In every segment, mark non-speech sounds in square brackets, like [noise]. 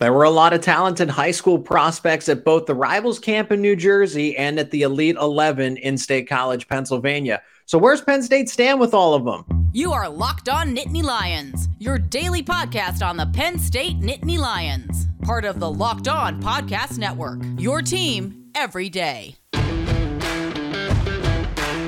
There were a lot of talented high school prospects at both the Rivals camp in New Jersey and at the Elite 11 in State College, Pennsylvania. So, where's Penn State stand with all of them? You are Locked On Nittany Lions, your daily podcast on the Penn State Nittany Lions, part of the Locked On Podcast Network. Your team every day.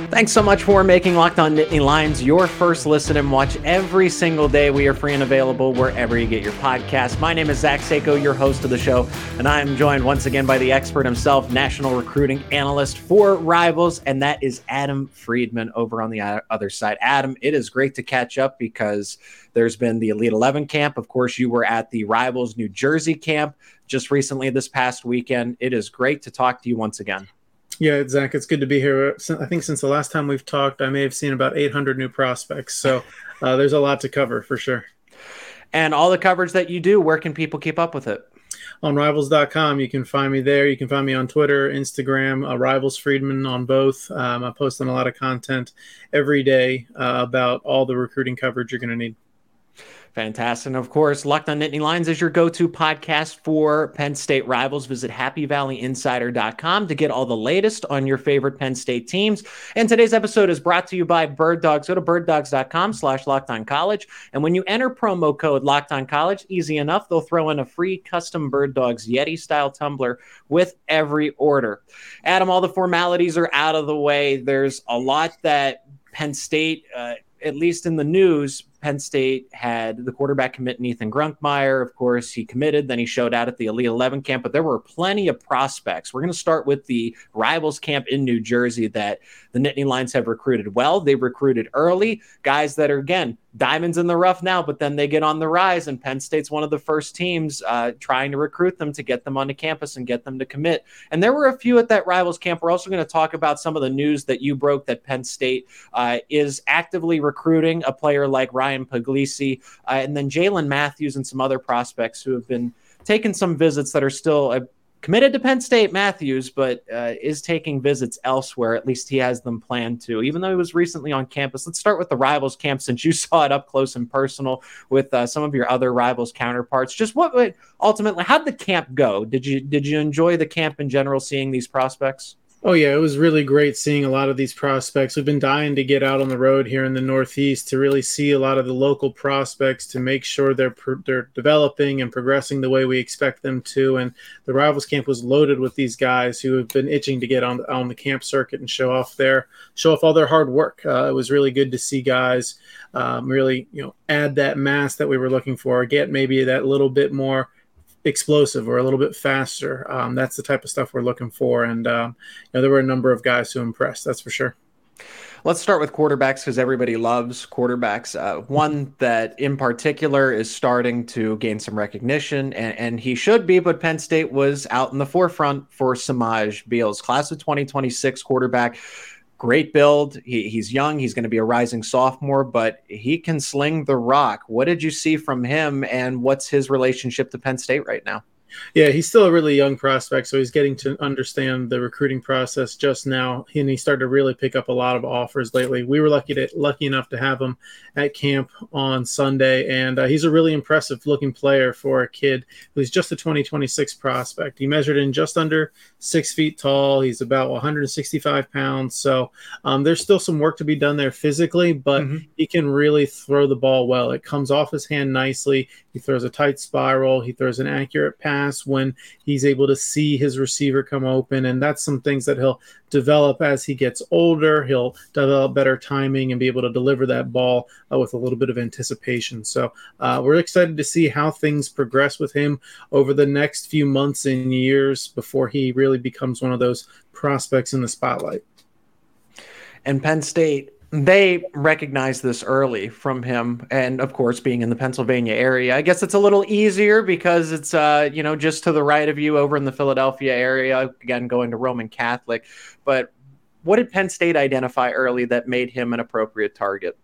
Thanks so much for making Locked On Nittany Lions your first listen and watch every single day. We are free and available wherever you get your podcast. My name is Zach Seyko, your host of the show, and I am joined once again by the expert himself, national recruiting analyst for Rivals, and that is Adam Friedman over on the other side. Adam, it is great to catch up because there's been the Elite 11 camp. Of course, you were at the Rivals New Jersey camp just recently this past weekend. It is great to talk to you once again. Yeah, Zach, it's good to be here. I think since the last time we've talked, I may have seen about 800 new prospects. So [laughs] uh, there's a lot to cover for sure. And all the coverage that you do, where can people keep up with it? On rivals.com, you can find me there. You can find me on Twitter, Instagram, uh, Rivals Friedman on both. Um, I post on a lot of content every day uh, about all the recruiting coverage you're going to need. Fantastic. And of course, Locked on Nittany Lions is your go to podcast for Penn State rivals. Visit happyvalleyinsider.com to get all the latest on your favorite Penn State teams. And today's episode is brought to you by Bird Dogs. Go to birddogs.com slash locked on college. And when you enter promo code locked on college, easy enough, they'll throw in a free custom Bird Dogs Yeti style tumbler with every order. Adam, all the formalities are out of the way. There's a lot that Penn State, uh, at least in the news, Penn State had the quarterback commit Ethan Grunkemeyer. Of course, he committed, then he showed out at the Elite 11 camp, but there were plenty of prospects. We're going to start with the rivals camp in New Jersey that the Nittany Lions have recruited well. They've recruited early, guys that are, again, diamonds in the rough now, but then they get on the rise, and Penn State's one of the first teams uh, trying to recruit them to get them onto campus and get them to commit. And there were a few at that rivals camp. We're also going to talk about some of the news that you broke that Penn State uh, is actively recruiting a player like Ryan Puglisi, uh, and then Jaelyne Matthews and some other prospects who have been taking some visits that are still uh, committed to Penn State, Matthews, but uh, is taking visits elsewhere. At least he has them planned to, even though he was recently on campus. Let's start with the rivals camp since you [laughs] saw it up close and personal with uh, some of your other rivals counterparts. Just what would ultimately, how'd the camp go? Did you did you enjoy the camp in general, seeing these prospects? Oh yeah, it was really great seeing a lot of these prospects. We've been dying to get out on the road here in the Northeast to really see a lot of the local prospects to make sure they're they're developing and progressing the way we expect them to. And the Rivals camp was loaded with these guys who have been itching to get on on the camp circuit and show off their show off all their hard work. Uh, it was really good to see guys um, really you know add that mass that we were looking for, get maybe that little bit more explosive or a little bit faster. Um, that's the type of stuff we're looking for. And um, you know, there were a number of guys who impressed. That's for sure. Let's start with quarterbacks because everybody loves quarterbacks. Uh, one that in particular is starting to gain some recognition, and, and, he should be, but Penn State was out in the forefront for Semaj Biels, class of 2026 quarterback great build. He, he's young. He's going to be a rising sophomore, but he can sling the rock. What did you see from him, and what's his relationship to Penn State right now? Yeah, he's still a really young prospect, so he's getting to understand the recruiting process just now. And he started to really pick up a lot of offers lately. We were lucky to lucky enough to have him at camp on Sunday, and uh, he's a really impressive looking player for a kid who's just a 2026 prospect. He measured in just under six feet tall. He's about 165 pounds, so um, there's still some work to be done there physically, but mm-hmm. he can really throw the ball well. It comes off his hand nicely. He throws a tight spiral. He throws an accurate pass pass when he's able to see his receiver come open. And that's some things that he'll develop as he gets older. He'll develop better timing and be able to deliver that ball uh, with a little bit of anticipation. So uh, we're excited to see how things progress with him over the next few months and years before he really becomes one of those prospects in the spotlight. And Penn State they recognize this early from him and of course being in the pennsylvania area. I guess it's a little easier because it's uh you know just to the right of you over in the philadelphia area again going to roman catholic. But what did penn state identify early that made him an appropriate target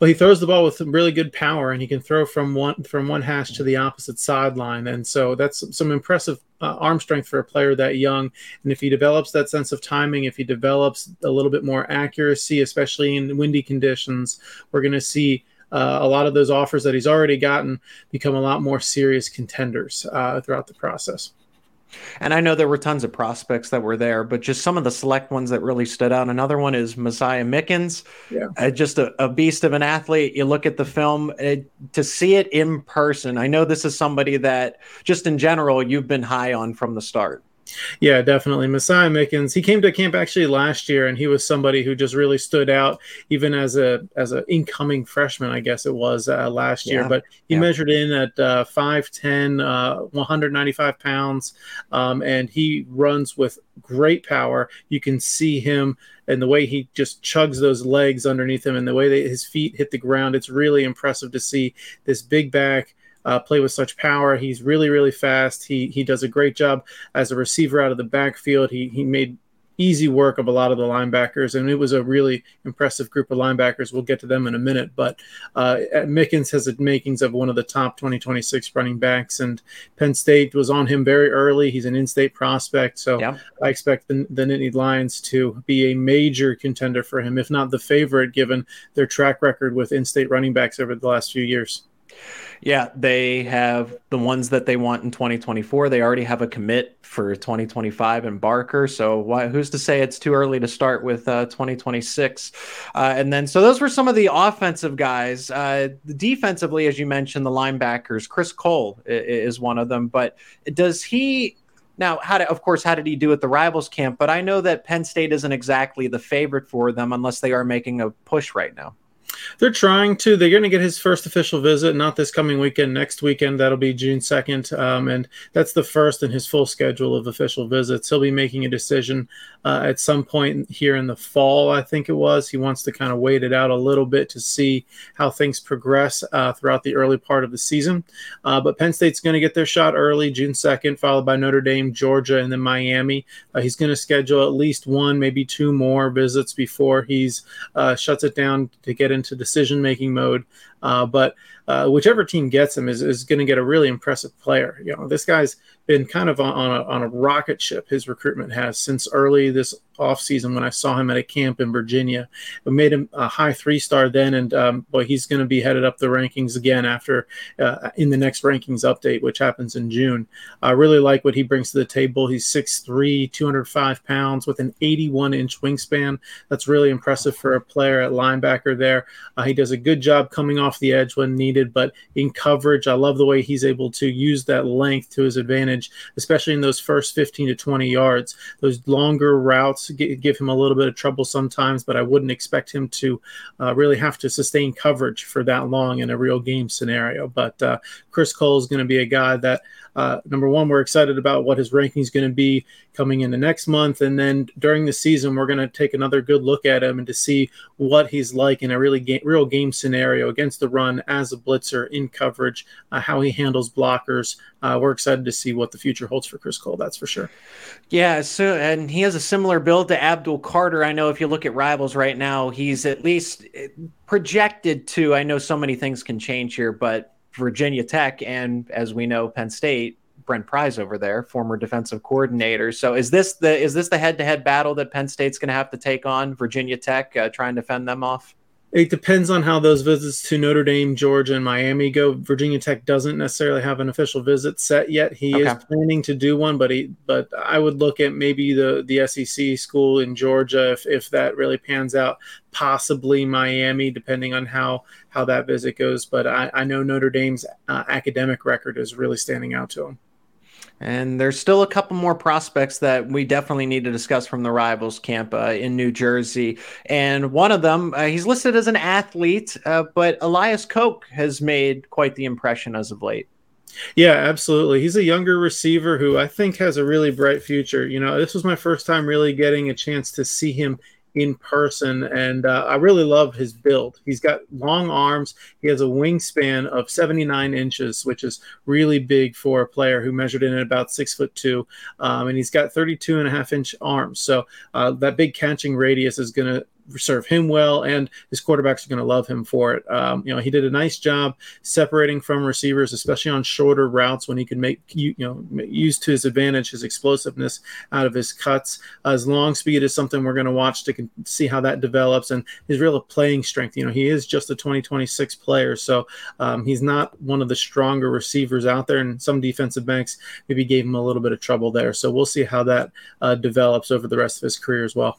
well, he throws the ball with some really good power, and he can throw from one from one hash to the opposite sideline, and so that's some impressive uh, arm strength for a player that young. And if he develops that sense of timing, if he develops a little bit more accuracy, especially in windy conditions, we're going to see uh, a lot of those offers that he's already gotten become a lot more serious contenders uh, throughout the process. And I know there were tons of prospects that were there, but just some of the select ones that really stood out. Another one is Messiah Mickens, yeah. Uh, just a, a, beast of an athlete. You look at the film uh, to see it in person. I know this is somebody that, just in general, you've been high on from the start. Yeah, definitely. Messiah Mickens. He came to camp actually last year, and he was somebody who just really stood out, even as a as an incoming freshman, I guess it was uh, last year. But he yeah. measured in at uh, 5'10", uh, 195 pounds, um, and he runs with great power. You can see him and the way he just chugs those legs underneath him, and the way that his feet hit the ground. It's really impressive to see this big back uh, play with such power. He's really, really fast. He he does a great job as a receiver out of the backfield. He he made easy work of a lot of the linebackers, and it was a really impressive group of linebackers. We'll get to them in a minute, but uh, Mickens has the makings of one of the top 2026 running backs, and Penn State was on him very early. He's an in-state prospect, so yeah. I expect the, the Nittany Lions to be a major contender for him, if not the favorite, given their track record with in-state running backs over the last few years. Yeah, they have the ones that they want in 2024. They already have a commit for 2025 in Barker. So why, who's to say it's too early to start with uh, 2026? Uh, and then, so those were some of the offensive guys. Uh, defensively, as you mentioned, the linebackers, Chris Cole is one of them. But does he now, how did, of course, how did he do at the rivals camp? But I know that Penn State isn't exactly the favorite for them unless they are making a push right now. They're trying to. They're going to get his first official visit, not this coming weekend, next weekend. That'll be June 2nd. Um, and that's the first in his full schedule of official visits. He'll be making a decision uh, at some point here in the fall, I think it was. He wants to kind of wait it out a little bit to see how things progress uh, throughout the early part of the season. Uh, but Penn State's going to get their shot early, June 2nd, followed by Notre Dame, Georgia, and then Miami. Uh, he's going to schedule at least one, maybe two more visits before he's uh, shuts it down to get into decision making mode. Uh, but uh, whichever team gets him is, is going to get a really impressive player. You know, this guy's been kind of on, a, on a rocket ship. His recruitment has since early this offseason when I saw him at a camp in Virginia. It made him a high three star then, and um, boy, he's going to be headed up the rankings again after uh, in the next rankings update, which happens in June. I really like what he brings to the table. He's 6'3, 205 pounds with an 81 inch wingspan. That's really impressive for a player at linebacker there. Uh, he does a good job coming off the edge when needed, but in coverage, I love the way he's able to use that length to his advantage, especially in those first 15 to 20 yards. Those longer routes give him a little bit of trouble sometimes, but I wouldn't expect him to uh, really have to sustain coverage for that long in a real game scenario. But uh, Chris Cole is going to be a guy that uh, number one, we're excited about what his ranking is going to be coming in the next month. And then during the season, we're going to take another good look at him and to see what he's like in a really ga- real game scenario against the run as a blitzer in coverage, uh, how he handles blockers. Uh, we're excited to see what the future holds for Chris Cole. That's for sure. Yeah. So, and he has a similar build to Abdul Carter. I know if you look at rivals right now, he's at least eh, projected to. I know so many things can change here, but Virginia Tech and, as we know, Penn State. Brent Pry's over there, former defensive coordinator. So is this the is this the head to head battle that Penn State's going to have to take on Virginia Tech, uh, trying to fend them off? It depends on how those visits to Notre Dame, Georgia, and Miami go. Virginia Tech doesn't necessarily have an official visit set yet. He okay. is planning to do one, but he but I would look at maybe the the SEC school in Georgia if if that really pans out. Possibly Miami, depending on how how that visit goes. But I, I know Notre Dame's uh, academic record is really standing out to him. And there's still a couple more prospects that we definitely need to discuss from the rivals camp uh, in New Jersey. And one of them, uh, he's listed as an athlete, uh, but Elias Coke has made quite the impression as of late. Yeah, absolutely. He's a younger receiver who I think has a really bright future. You know, this was my first time really getting a chance to see him in person, and uh, I really love his build. He's got long arms. He has a wingspan of 79 inches, which is really big for a player who measured in at about six foot two, um, and he's got 32 and a half inch arms. So uh, that big catching radius is going to serve him well, and his quarterbacks are going to love him for it. Um, you know, he did a nice job separating from receivers, especially on shorter routes when he could make you, you know use to his advantage his explosiveness out of his cuts. Uh, his long speed is something we're going to watch to see how that develops, and his real playing strength. You know, he is just a 2026 player, so um, he's not one of the stronger receivers out there, and some defensive backs maybe gave him a little bit of trouble there. So we'll see how that uh, develops over the rest of his career as well.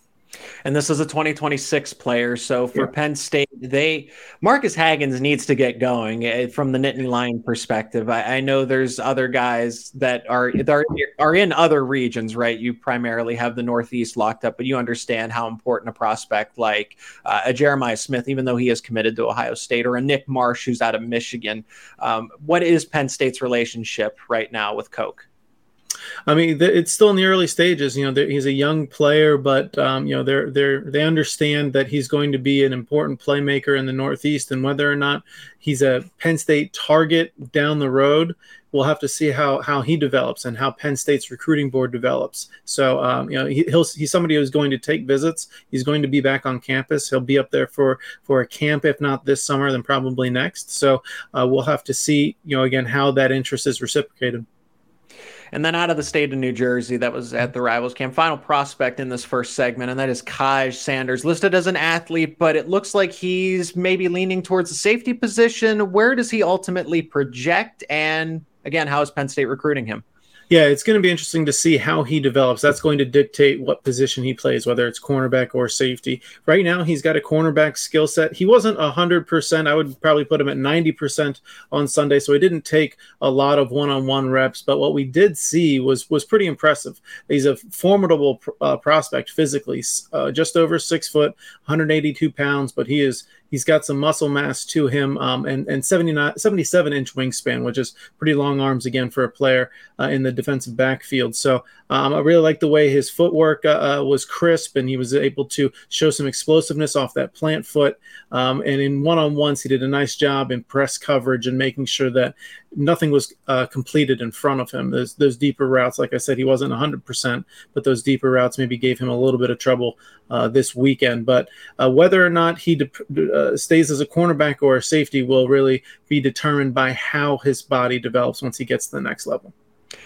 And this is a 2026 player. So for yeah. Penn State, they Marques Hagans needs to get going eh, from the Nittany Lion perspective. I, I, know there's other guys that are, are are in other regions, right? You primarily have the Northeast locked up, but you understand how important a prospect like uh, a Jeremiah Smith, even though he is committed to Ohio State, or a Nick Marsh who's out of Michigan. Um, what is Penn State's relationship right now with Coke? I mean, it's still in the early stages. You know, he's a young player, but um, you know, they're they're they understand that he's going to be an important playmaker in the Northeast, and whether or not he's a Penn State target down the road, we'll have to see how how he develops and how Penn State's recruiting board develops. So, um, you know, he, he'll he's somebody who's going to take visits. He's going to be back on campus. He'll be up there for for a camp, if not this summer, then probably next. So, uh, we'll have to see, you know, again how that interest is reciprocated. And then out of the state of New Jersey, that was at the Rivals Camp. Final prospect in this first segment, and that is Kaj Sanders, listed as an athlete, but it looks like he's maybe leaning towards the safety position. Where does he ultimately project? And again, how is Penn State recruiting him? Yeah, it's going to be interesting to see how he develops. That's going to dictate what position he plays, whether it's cornerback or safety. Right now, he's got a cornerback skill set. He wasn't 100%. I would probably put him at 90% on Sunday, so he didn't take a lot of one-on-one reps, but what we did see was was pretty impressive. He's a formidable uh, prospect physically, uh, just over 6 foot, 182 pounds, but he is He's got some muscle mass to him um, and, and 79, 77 inch wingspan, which is pretty long arms again for a player uh, in the defensive backfield. So um, I really like the way his footwork uh, uh, was crisp and he was able to show some explosiveness off that plant foot. Um, and in one on ones, he did a nice job in press coverage and making sure that nothing was uh, completed in front of him. Those, those deeper routes, like I said, he wasn't 100%, but those deeper routes maybe gave him a little bit of trouble uh, this weekend. But uh, whether or not he uh, stays as a cornerback or a safety will really be determined by how his body develops once he gets to the next level.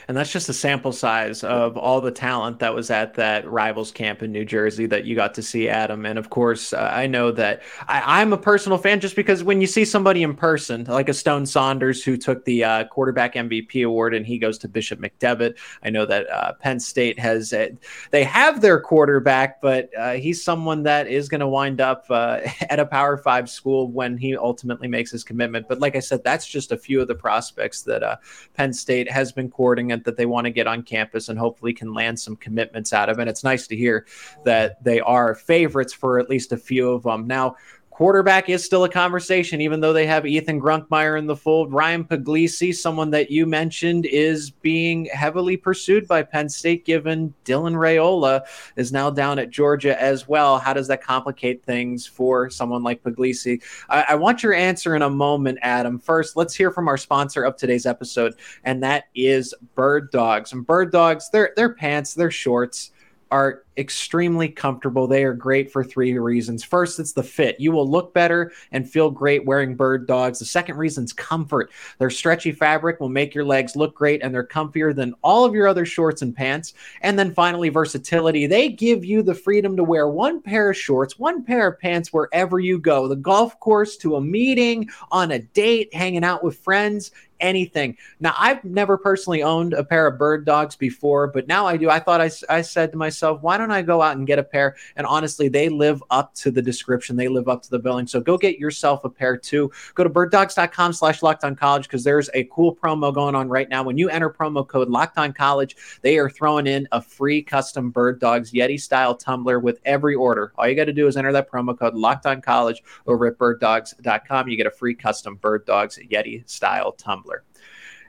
And that's just a sample size of all the talent that was at that rivals camp in New Jersey that you got to see, Adam. And of course, uh, I know that I, am a personal fan just because when you see somebody in person, like a Stone Saunders who took the uh, quarterback MVP award and he goes to Bishop McDevitt, I know that uh, Penn State has, uh, they have their quarterback, but uh, he's someone that is going to wind up uh, [laughs] at a Power Five school when he ultimately makes his commitment. But like I said, that's just a few of the prospects that Penn State has been courting that they want to get on campus and hopefully can land some commitments out of. And it's nice to hear that they are favorites for at least a few of them. Now, quarterback is still a conversation, even though they have Ethan Grunkemeyer in the fold. Ryan Puglisi, someone that you mentioned, is being heavily pursued by Penn State, given Dylan Raiola is now down at Georgia as well. How does that complicate things for someone like Puglisi? I, I want your answer in a moment, Adam. First, let's hear from our sponsor of today's episode, and that is Bird Dogs. And Bird Dogs, their their pants, their shorts are extremely comfortable. They are great for three reasons. First, it's the fit. You will look better and feel great wearing bird dogs. The second reason is comfort. Their stretchy fabric will make your legs look great and they're comfier than all of your other shorts and pants. And then finally, versatility. They give you the freedom to wear one pair of shorts, one pair of pants wherever you go the golf course, to a meeting, on a date, hanging out with friends anything. Now, I've never personally owned a pair of bird dogs before, but now I do. I thought I, I said to myself, why don't I go out and get a pair? And honestly, they live up to the description. They live up to the billing. So go get yourself a pair too. Go to birddogs.com slash locked college because there's a cool promo going on right now. When you enter promo code locked college, they are throwing in a free custom bird dogs Yeti style tumbler with every order. All you got to do is enter that promo code locked college over at birddogs.com. You get a free custom bird dogs Yeti style tumbler.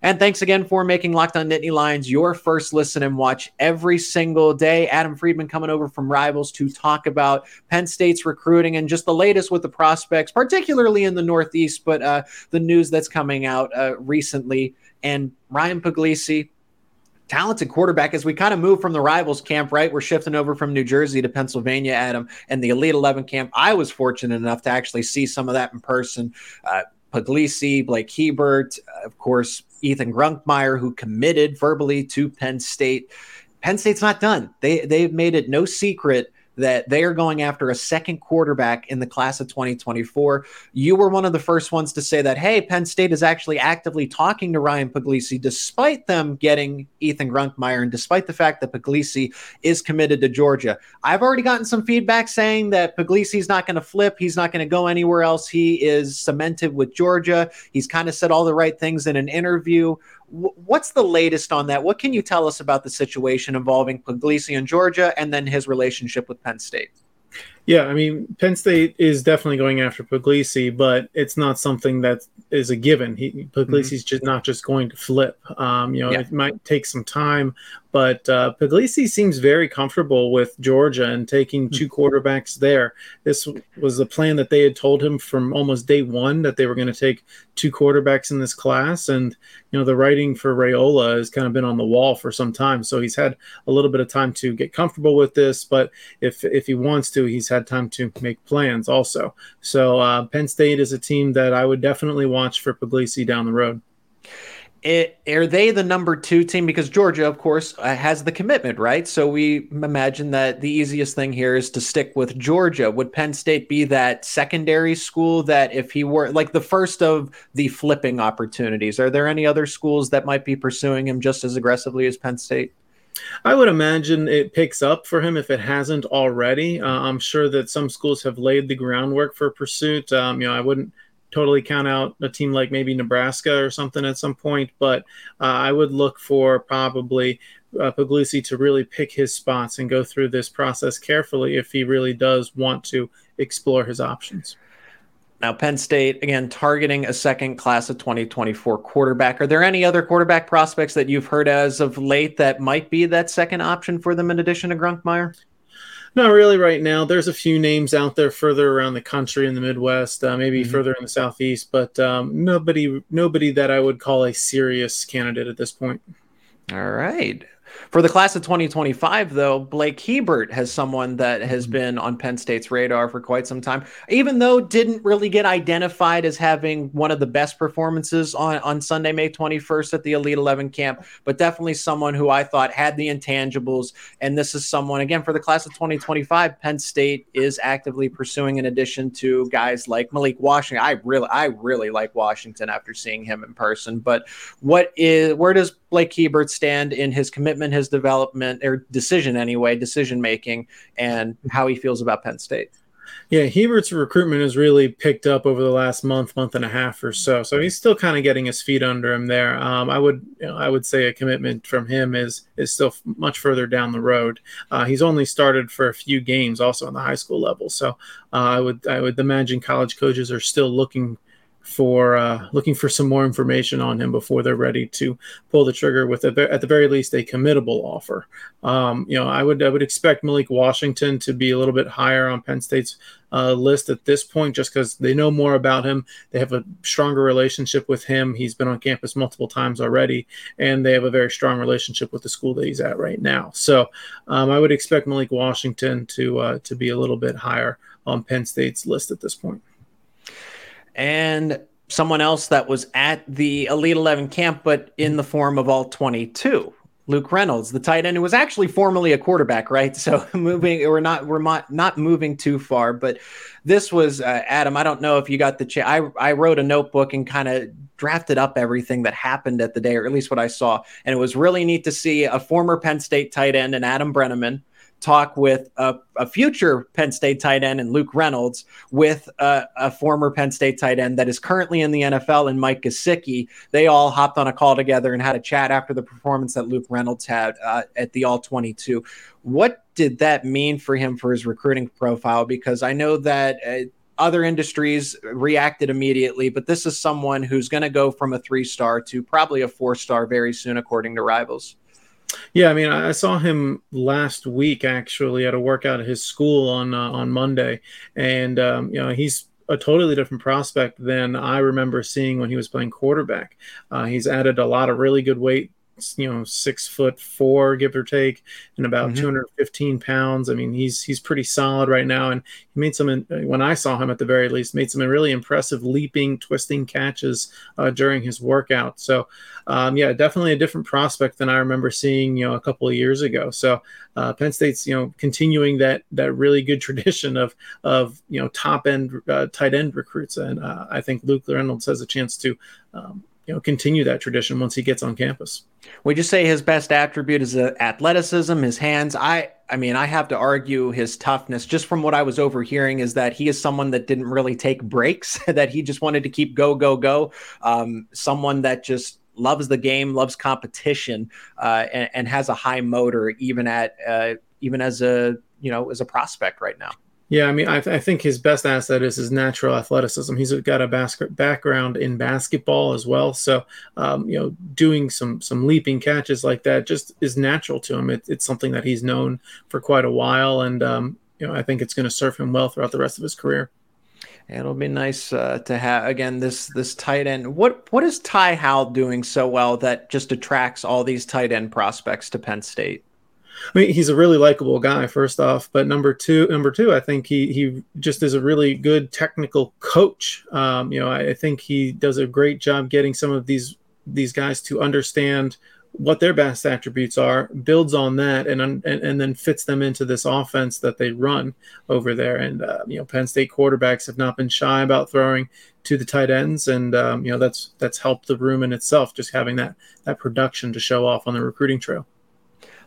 And thanks again for making Locked On Nittany Lions your first listen and watch every single day. Adam Friedman coming over from Rivals to talk about Penn State's recruiting and just the latest with the prospects, particularly in the Northeast, but uh, the news that's coming out uh, recently. And Ryan Puglisi, talented quarterback as we kind of move from the rivals camp, right? We're shifting over from New Jersey to Pennsylvania, Adam, and the Elite 11 camp. I was fortunate enough to actually see some of that in person. Uh, Puglisi, Blake Hebert, uh, of course, Ethan Grunkemeyer, who committed verbally to Penn State. Penn State's not done. They they've made it no secret that they are going after a second quarterback in the class of 2024. You were one of the first ones to say that, hey, Penn State is actually actively talking to Ryan Puglisi, despite them getting Ethan Grunkemeyer and despite the fact that Puglisi is committed to Georgia. I've already gotten some feedback saying that Puglisi's not going to flip. He's not going to go anywhere else. He is cemented with Georgia. He's kind of said all the right things in an interview what's the latest on that? What can you tell us about the situation involving Puglisi in Georgia and then his relationship with Penn State? Yeah, I mean, Penn State is definitely going after Puglisi, but it's not something that is a given. He Puglisi's mm-hmm. just not just going to flip. Um, you know, yeah. it might take some time, but uh, Puglisi seems very comfortable with Georgia and taking two hmm. quarterbacks there. This was the plan that they had told him from almost day one that they were going to take two quarterbacks in this class. And you know, the writing for Raiola has kind of been on the wall for some time, so he's had a little bit of time to get comfortable with this. But if if he wants to, he's had time to make plans also. So uh, Penn State is a team that I would definitely watch for Puglisi down the road. It, are they the number two team? Because Georgia, of course, uh, has the commitment, right? So we imagine that the easiest thing here is to stick with Georgia. Would Penn State be that secondary school that if he were like the first of the flipping opportunities? Are there any other schools that might be pursuing him just as aggressively as Penn State? I would imagine it picks up for him if it hasn't already. Uh, I'm sure that some schools have laid the groundwork for pursuit. Um, you know, I wouldn't totally count out a team like maybe Nebraska or something at some point, but uh, I would look for probably uh, Puglisi to really pick his spots and go through this process carefully if he really does want to explore his options. Now, Penn State, again, targeting a second class of 2024 quarterback. Are there any other quarterback prospects that you've heard as of late that might be that second option for them in addition to Grunkemeyer? Not really right now. There's a few names out there further around the country in the Midwest, uh, maybe mm-hmm. further in the Southeast, but um, nobody, nobody that I would call a serious candidate at this point. All right. For the class of 2025, though, Blake Hebert has someone that has mm-hmm. been on Penn State's radar for quite some time, even though didn't really get identified as having one of the best performances on, on Sunday, May 21st at the Elite 11 camp, but definitely someone who I thought had the intangibles. And this is someone, again, for the class of 2025, Penn State is actively pursuing in addition to guys like Malik Washington. I really, I really like Washington after seeing him in person. But what is, where does Blake Hebert stand in his commitment, his development, or decision anyway, decision making, and how he feels about Penn State. Yeah, Hebert's recruitment has really picked up over the last month, month and a half or so. So he's still kind of getting his feet under him there. Um, I would, you know, I would say a commitment from him is is still much further down the road. Uh, he's only started for a few games, also on the high school level. So uh, I would, I would imagine college coaches are still looking for uh, looking for some more information on him before they're ready to pull the trigger with a, at the very least a committable offer. Um, you know, I would I would expect Malik Washington to be a little bit higher on Penn State's uh, list at this point, just because they know more about him. They have a stronger relationship with him. He's been on campus multiple times already, and they have a very strong relationship with the school that he's at right now. So um, I would expect Malik Washington to uh, to be a little bit higher on Penn State's list at this point and someone else that was at the Elite 11 camp, but in the form of all 22. Luke Reynolds, the tight end, who was actually formerly a quarterback, right? [laughs] So moving, we're not, we're not, not moving too far, but this was uh, Adam. I don't know if you got the chance. I I wrote a notebook and kind of drafted up everything that happened at the day, or at least what I saw, and it was really neat to see a former Penn State tight end and Adam Breneman talk with a, a, future Penn State tight end and Luke Reynolds with a, a, former Penn State tight end that is currently in the NFL and Mike Gesicki. They all hopped on a call together and had a chat after the performance that Luke Reynolds had uh, at the All 22. What did that mean for him for his recruiting profile? Because I know that. Uh, other industries reacted immediately, but this is someone who's going to go from a three star to probably a four star very soon, according to rivals. Yeah, I mean, I saw him last week actually at a workout at his school on uh, on Monday, and um, you know he's a totally different prospect than I remember seeing when he was playing quarterback. Uh, he's added a lot of really good weight you know six foot four give or take and about mm-hmm. 215 pounds. I mean he's he's pretty solid right now and he made some when i saw him at the very least made some really impressive leaping twisting catches uh, during his workout. So um, yeah definitely a different prospect than i remember seeing you know a couple of years ago. So uh, penn state's you know continuing that that really good [laughs] tradition of of you know top end uh, tight end recruits. And uh, i think luke reynolds has a chance to um, you know continue that tradition once he gets on campus. Would you say his best attribute is athleticism, his hands? I I mean, I have to argue his toughness. Just from what I was overhearing, is that he is someone that didn't really take breaks, [laughs] that he just wanted to keep go go go. Um, someone that just loves the game, loves competition, uh, and, and, has a high motor, even at uh, even as a you know as a prospect right now. Yeah, I mean, I, th- I, think his best asset is his natural athleticism. He's got a basket background in basketball as well, so um, you know, doing some some leaping catches like that just is natural to him. It, it's something that he's known for quite a while, and um, you know, I think it's going to serve him well throughout the rest of his career. It'll be nice uh, to have again this this tight end. What what is Ty Howle doing so well that just attracts all these tight end prospects to Penn State? I mean, he's a really likable guy, first off. But number two, number two, I think he he just is a really good technical coach. Um, you know, I, I think he does a great job getting some of these these guys to understand what their best attributes are, builds on that, and and, and then fits them into this offense that they run over there. And uh, you know, Penn State quarterbacks have not been shy about throwing to the tight ends, and um, you know that's that's helped the room in itself, just having that that production to show off on the recruiting trail.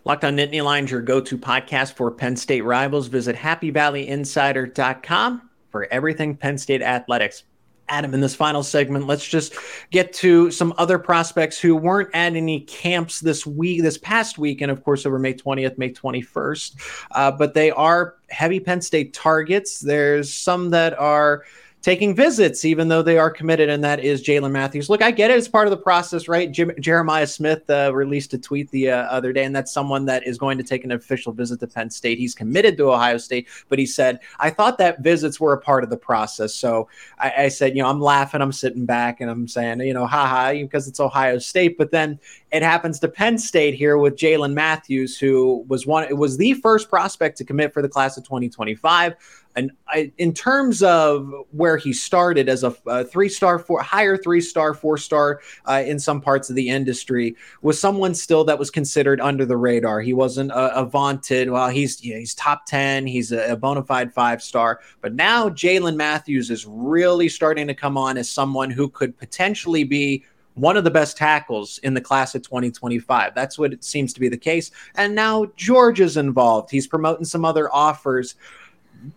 Locked on Nittany Lions, your go to podcast for Penn State rivals. Visit happyvalleyinsider.com for everything Penn State athletics. Adam, in this final segment, let's just get to some other prospects who weren't at any camps this week, this past week, and of course over May 20th, May 21st. Uh, but they are heavy Penn State targets. There's some that are taking visits, even though they are committed, and that is Jaelyne Matthews. Look, I get it; it's part of the process, right? Jim, Jeremiah Smith uh, released a tweet the uh, other day, and that's someone that is going to take an official visit to Penn State. He's committed to Ohio State, but he said, "I thought that visits were a part of the process." So I, I said, you know, I'm laughing, I'm sitting back, and I'm saying, you know, haha, because it's Ohio State. But then it happens to Penn State here with Jaelyne Matthews, who was one, it was the first prospect to commit for the class of 2025 and I, in terms of where he started as a, a three star, four higher three star, four star uh, in some parts of the industry, was someone still that was considered under the radar. He wasn't a, a vaunted. Well, he's you know, he's top ten. He's a, a bona fide five star. But now Jaelyne Matthews is really starting to come on as someone who could potentially be one of the best tackles in the class of 2025. That's what it seems to be the case. And now George is involved. He's promoting some other offers.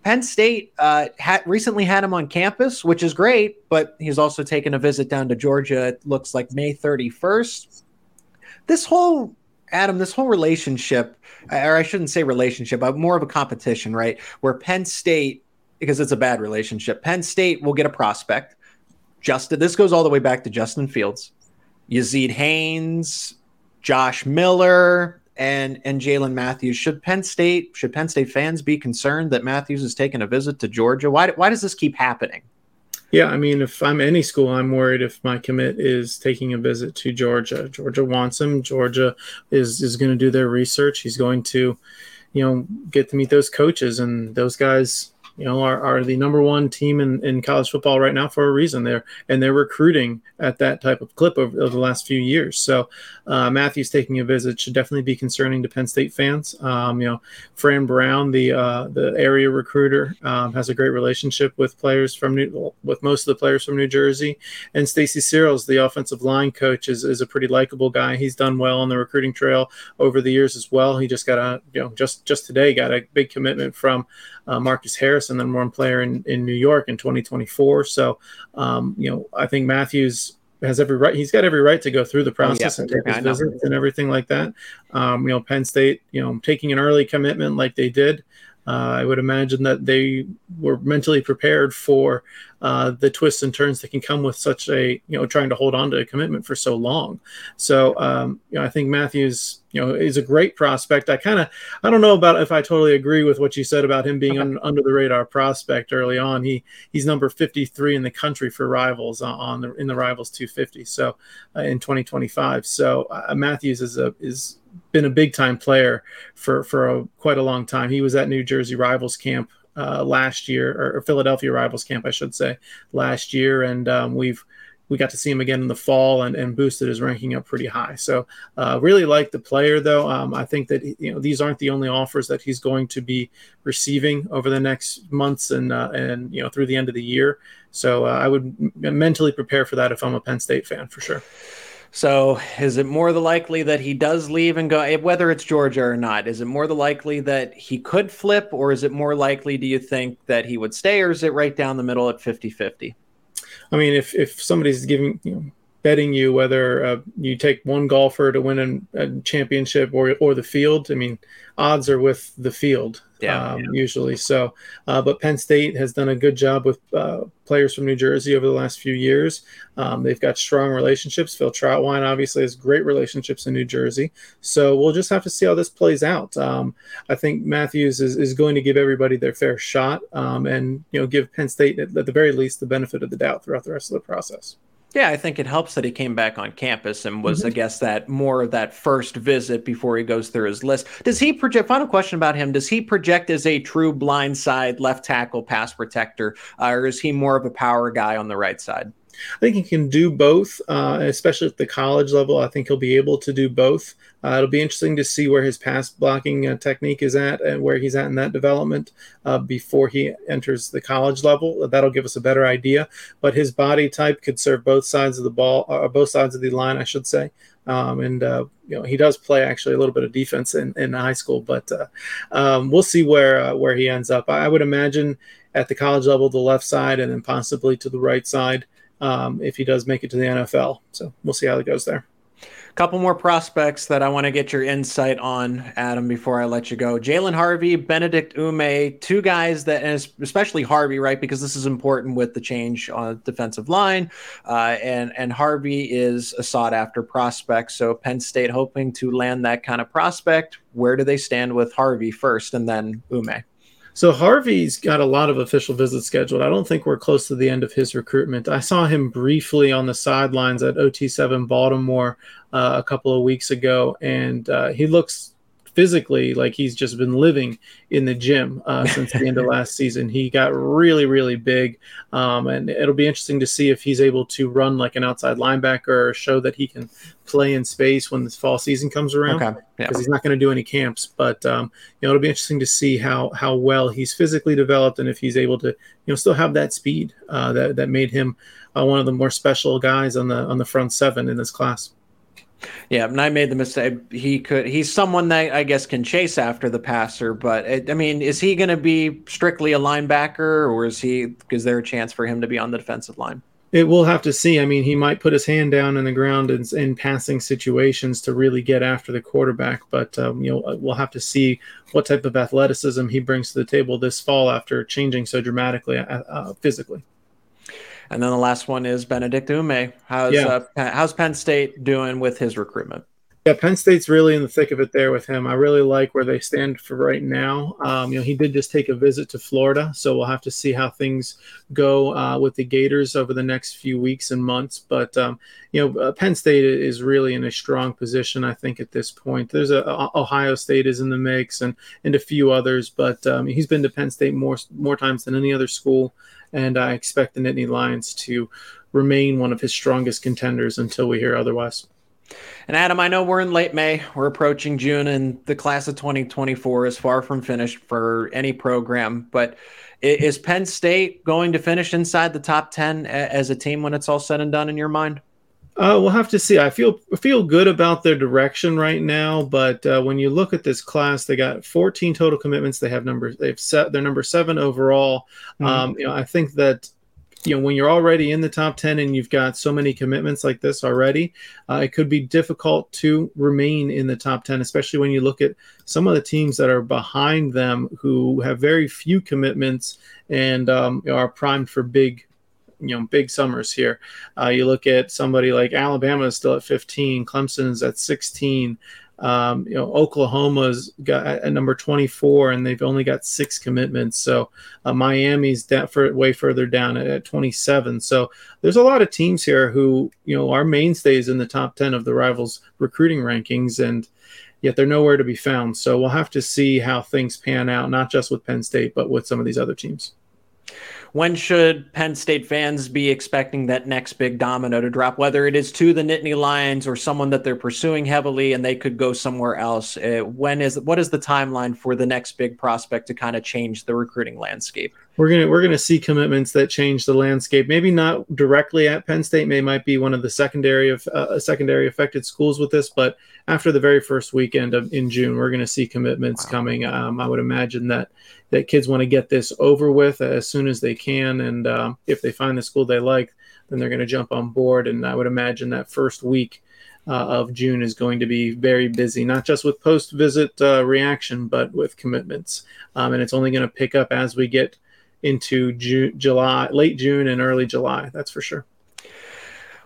Penn State uh, had recently had him on campus, which is great, but he's also taken a visit down to Georgia. It looks like May 31st. This whole Adam, this whole relationship, or I shouldn't say relationship, but more of a competition, right? Where Penn State, because it's a bad relationship, Penn State will get a prospect. Justin, this goes all the way back to Justin Fields, Yazid Haynes, Josh Miller, and and Jaelyne Matthews. Should Penn State should Penn State fans be concerned that Matthews is taking a visit to Georgia? Why why does this keep happening? Yeah, I mean, if I'm any school, I'm worried if my commit is taking a visit to Georgia. Georgia wants him. Georgia is is going to do their research. He's going to, you know, get to meet those coaches, and those guys you know, are, are the number one team in, in college football right now for a reason. There and they're recruiting at that type of clip over, over the last few years. So uh, Matthews taking a visit should definitely be concerning to Penn State fans. Um, you know, Fran Brown, the uh, the area recruiter, um, has a great relationship with players from New, with most of the players from New Jersey, and Stacy Searels, the offensive line coach, is, is a pretty likable guy. He's done well on the recruiting trail over the years as well. He just got a you know just just today got a big commitment from uh, Marcus Harris and then one player in, in New York in 2024. So, um, you know, I think Matthews has every right. He's got every right to go through the process oh, yeah. and take his visits and everything like that. Um, you know, Penn State, you know, taking an early commitment like they did. Uh, I would imagine that they were mentally prepared for uh, the twists and turns that can come with such a you know trying to hold on to a commitment for so long. So um, you know, I think Matthews you know is a great prospect. I kind of I don't know about if I totally agree with what you said about him being okay. un, under the radar prospect early on. He he's number 53 in the country for rivals on the in the rivals 250. So uh, in 2025, so uh, Matthews is a is been a big time player for for a, quite a long time. He was at New Jersey Rivals camp uh, last year, or, Philadelphia Rivals camp, I should say, last year, and um, we've we got to see him again in the fall and, and boosted his ranking up pretty high. So uh, really like the player though. Um, I think that you know these aren't the only offers that he's going to be receiving over the next months and uh, and you know through the end of the year. So uh, I would mentally prepare for that if I'm a Penn State fan for sure. So, is it more the likely that he does leave and go, eh, whether it's Georgia or not? Is it more the likely that he could flip, or is it more likely, do you think, that he would stay, or is it right down the middle at 50 50? I mean, if, if somebody's giving, you know, betting you whether uh, you take one golfer to win a, a, championship or, or the field, I mean, odds are with the field yeah, um, yeah. usually. So, uh, but Penn State has done a good job with uh, players from New Jersey over the last few years. Um, they've got strong relationships. Phil Trautwein obviously has great relationships in New Jersey. So we'll just have to see how this plays out. Um, I think Matthews is, is going to give everybody their fair shot um, and you know give Penn State at, at the very least the benefit of the doubt throughout the rest of the process. Yeah, I think it helps that he came back on campus and was, mm-hmm. I guess, that more of that first visit before he goes through his list. Does he project? Final question about him: Does he project as a true blindside left tackle pass protector, uh, or is he more of a power guy on the right side? I think he can do both, uh, especially at the college level. I think he'll be able to do both. Uh, it'll be interesting to see where his pass blocking uh, technique is at and where he's at in that development uh, before he enters the college level. That'll give us a better idea. But his body type could serve both sides of the ball, or uh, both sides of the line, I should say. Um, and uh, you know he does play actually a little bit of defense in, in high school, but um, we'll see where where he ends up. I would imagine at the college level, the left side, and then possibly to the right side um, if he does make it to the NFL. So we'll see how it goes there. A couple more prospects that I want to get your insight on, Adam, before I let you go. Jaylen Harvey, Benedict Umeh, two guys that, and especially Harvey, right? Because this is important with the change on defensive line. Uh, and, and Harvey is a sought after prospect. So Penn State hoping to land that kind of prospect. Where do they stand with Harvey first and then Umeh? So Harvey's got a lot of official visits scheduled. I don't think we're close to the end of his recruitment. I saw him briefly on the sidelines at OT7 Baltimore uh, a couple of weeks ago, and uh, he looks physically like he's just been living in the gym uh, [laughs] since the end of last season. He got really, really big, um, and it'll be interesting to see if he's able to run like an outside linebacker or show that he can play in space when this fall season comes around. Because okay. yeah. he's not going to do any camps, but um, you know it'll be interesting to see how how well he's physically developed and if he's able to you know still have that speed uh, that that made him uh, one of the more special guys on the on the front seven in this class. Yeah, and I made the mistake. He could. He's someone that I guess can chase after the passer, but it, I mean, is he going to be strictly a linebacker, or is he? Is there a chance for him to be on the defensive line? It will have to see. I mean, he might put his hand down in the ground in, in passing situations to really get after the quarterback, but um, you know, we'll have to see what type of athleticism he brings to the table this fall after changing so dramatically uh, uh physically. And then the last one is Benedict Umeh. How's yeah. uh, how's Penn State doing with his recruitment? Yeah, Penn State's really in the thick of it there with him. I really like where they stand for right now. Um, you know, he did just take a visit to Florida, so we'll have to see how things go uh, with the Gators over the next few weeks and months. But um, you know, uh, Penn State is really in a strong position, I think, at this point. There's a, a Ohio State is in the mix, and and a few others, but um, he's been to Penn State more more times than any other school and I expect the Nittany Lions to remain one of his strongest contenders until we hear otherwise. And Adam, I know we're in late May, we're approaching June, and the class of 2024 is far from finished for any program. But is Penn State going to finish inside the top 10 as a team when it's all said and done in your mind? Uh, we'll have to see. I feel feel good about their direction right now, but uh, when you look at this class, they got 14 total commitments. They have numbers. They've set their number seven overall. Mm-hmm. Um, you know, I think that you know when you're already in the top 10 and you've got so many commitments like this already uh, it could be difficult to remain in the top 10 especially when you look at some of the teams that are behind them who have very few commitments and um, are primed for big you know big summers here. Uh, you look at somebody like Alabama is still at 15, Clemson is at 16. Um, you know, Oklahoma's got at number 24, and they've only got six commitments. So uh, Miami's that for way further down at, at 27. So there's a lot of teams here who you know are mainstays in the top 10 of the rivals recruiting rankings, and yet they're nowhere to be found. So we'll have to see how things pan out, not just with Penn State, but with some of these other teams. When should Penn State fans be expecting that next big domino to drop, whether it is to the Nittany Lions or someone that they're pursuing heavily and they could go somewhere else? Uh, when is what is the timeline for the next big prospect to kind of change the recruiting landscape? We're gonna we're gonna see commitments that change the landscape. Maybe not directly at Penn State. May might be one of the secondary of uh, secondary affected schools with this, but after the very first weekend of in June, we're gonna see commitments wow. coming. Um, I would imagine that that kids want to get this over with as soon as they can, and um, if they find the school they like, then they're gonna jump on board. And I would imagine that first week. Uh, of June is going to be very busy, not just with post visit uh, reaction, but with commitments. Um, and it's only going to pick up as we get into June, July, late June and early July. That's for sure.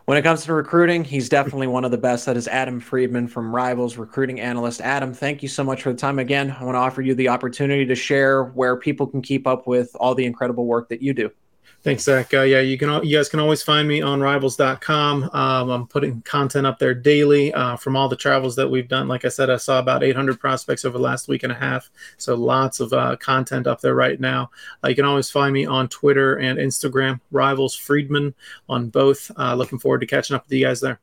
When it comes to recruiting, he's definitely one of the best. That is Adam Friedman from Rivals Recruiting Analyst. Adam, thank you so much for the time. Again, I want to offer you the opportunity to share where people can keep up with all the incredible work that you do. Thanks, Zach. Uh, yeah, you can. You guys can always find me on Rivals.com. Um, I'm putting content up there daily uh, from all the travels that we've done. Like I said, I saw about 800 prospects over the last week and a half. So lots of uh, content up there right now. Uh, you can always find me on Twitter and Instagram. Rivals Friedman on both. Uh, looking forward to catching up with you guys there.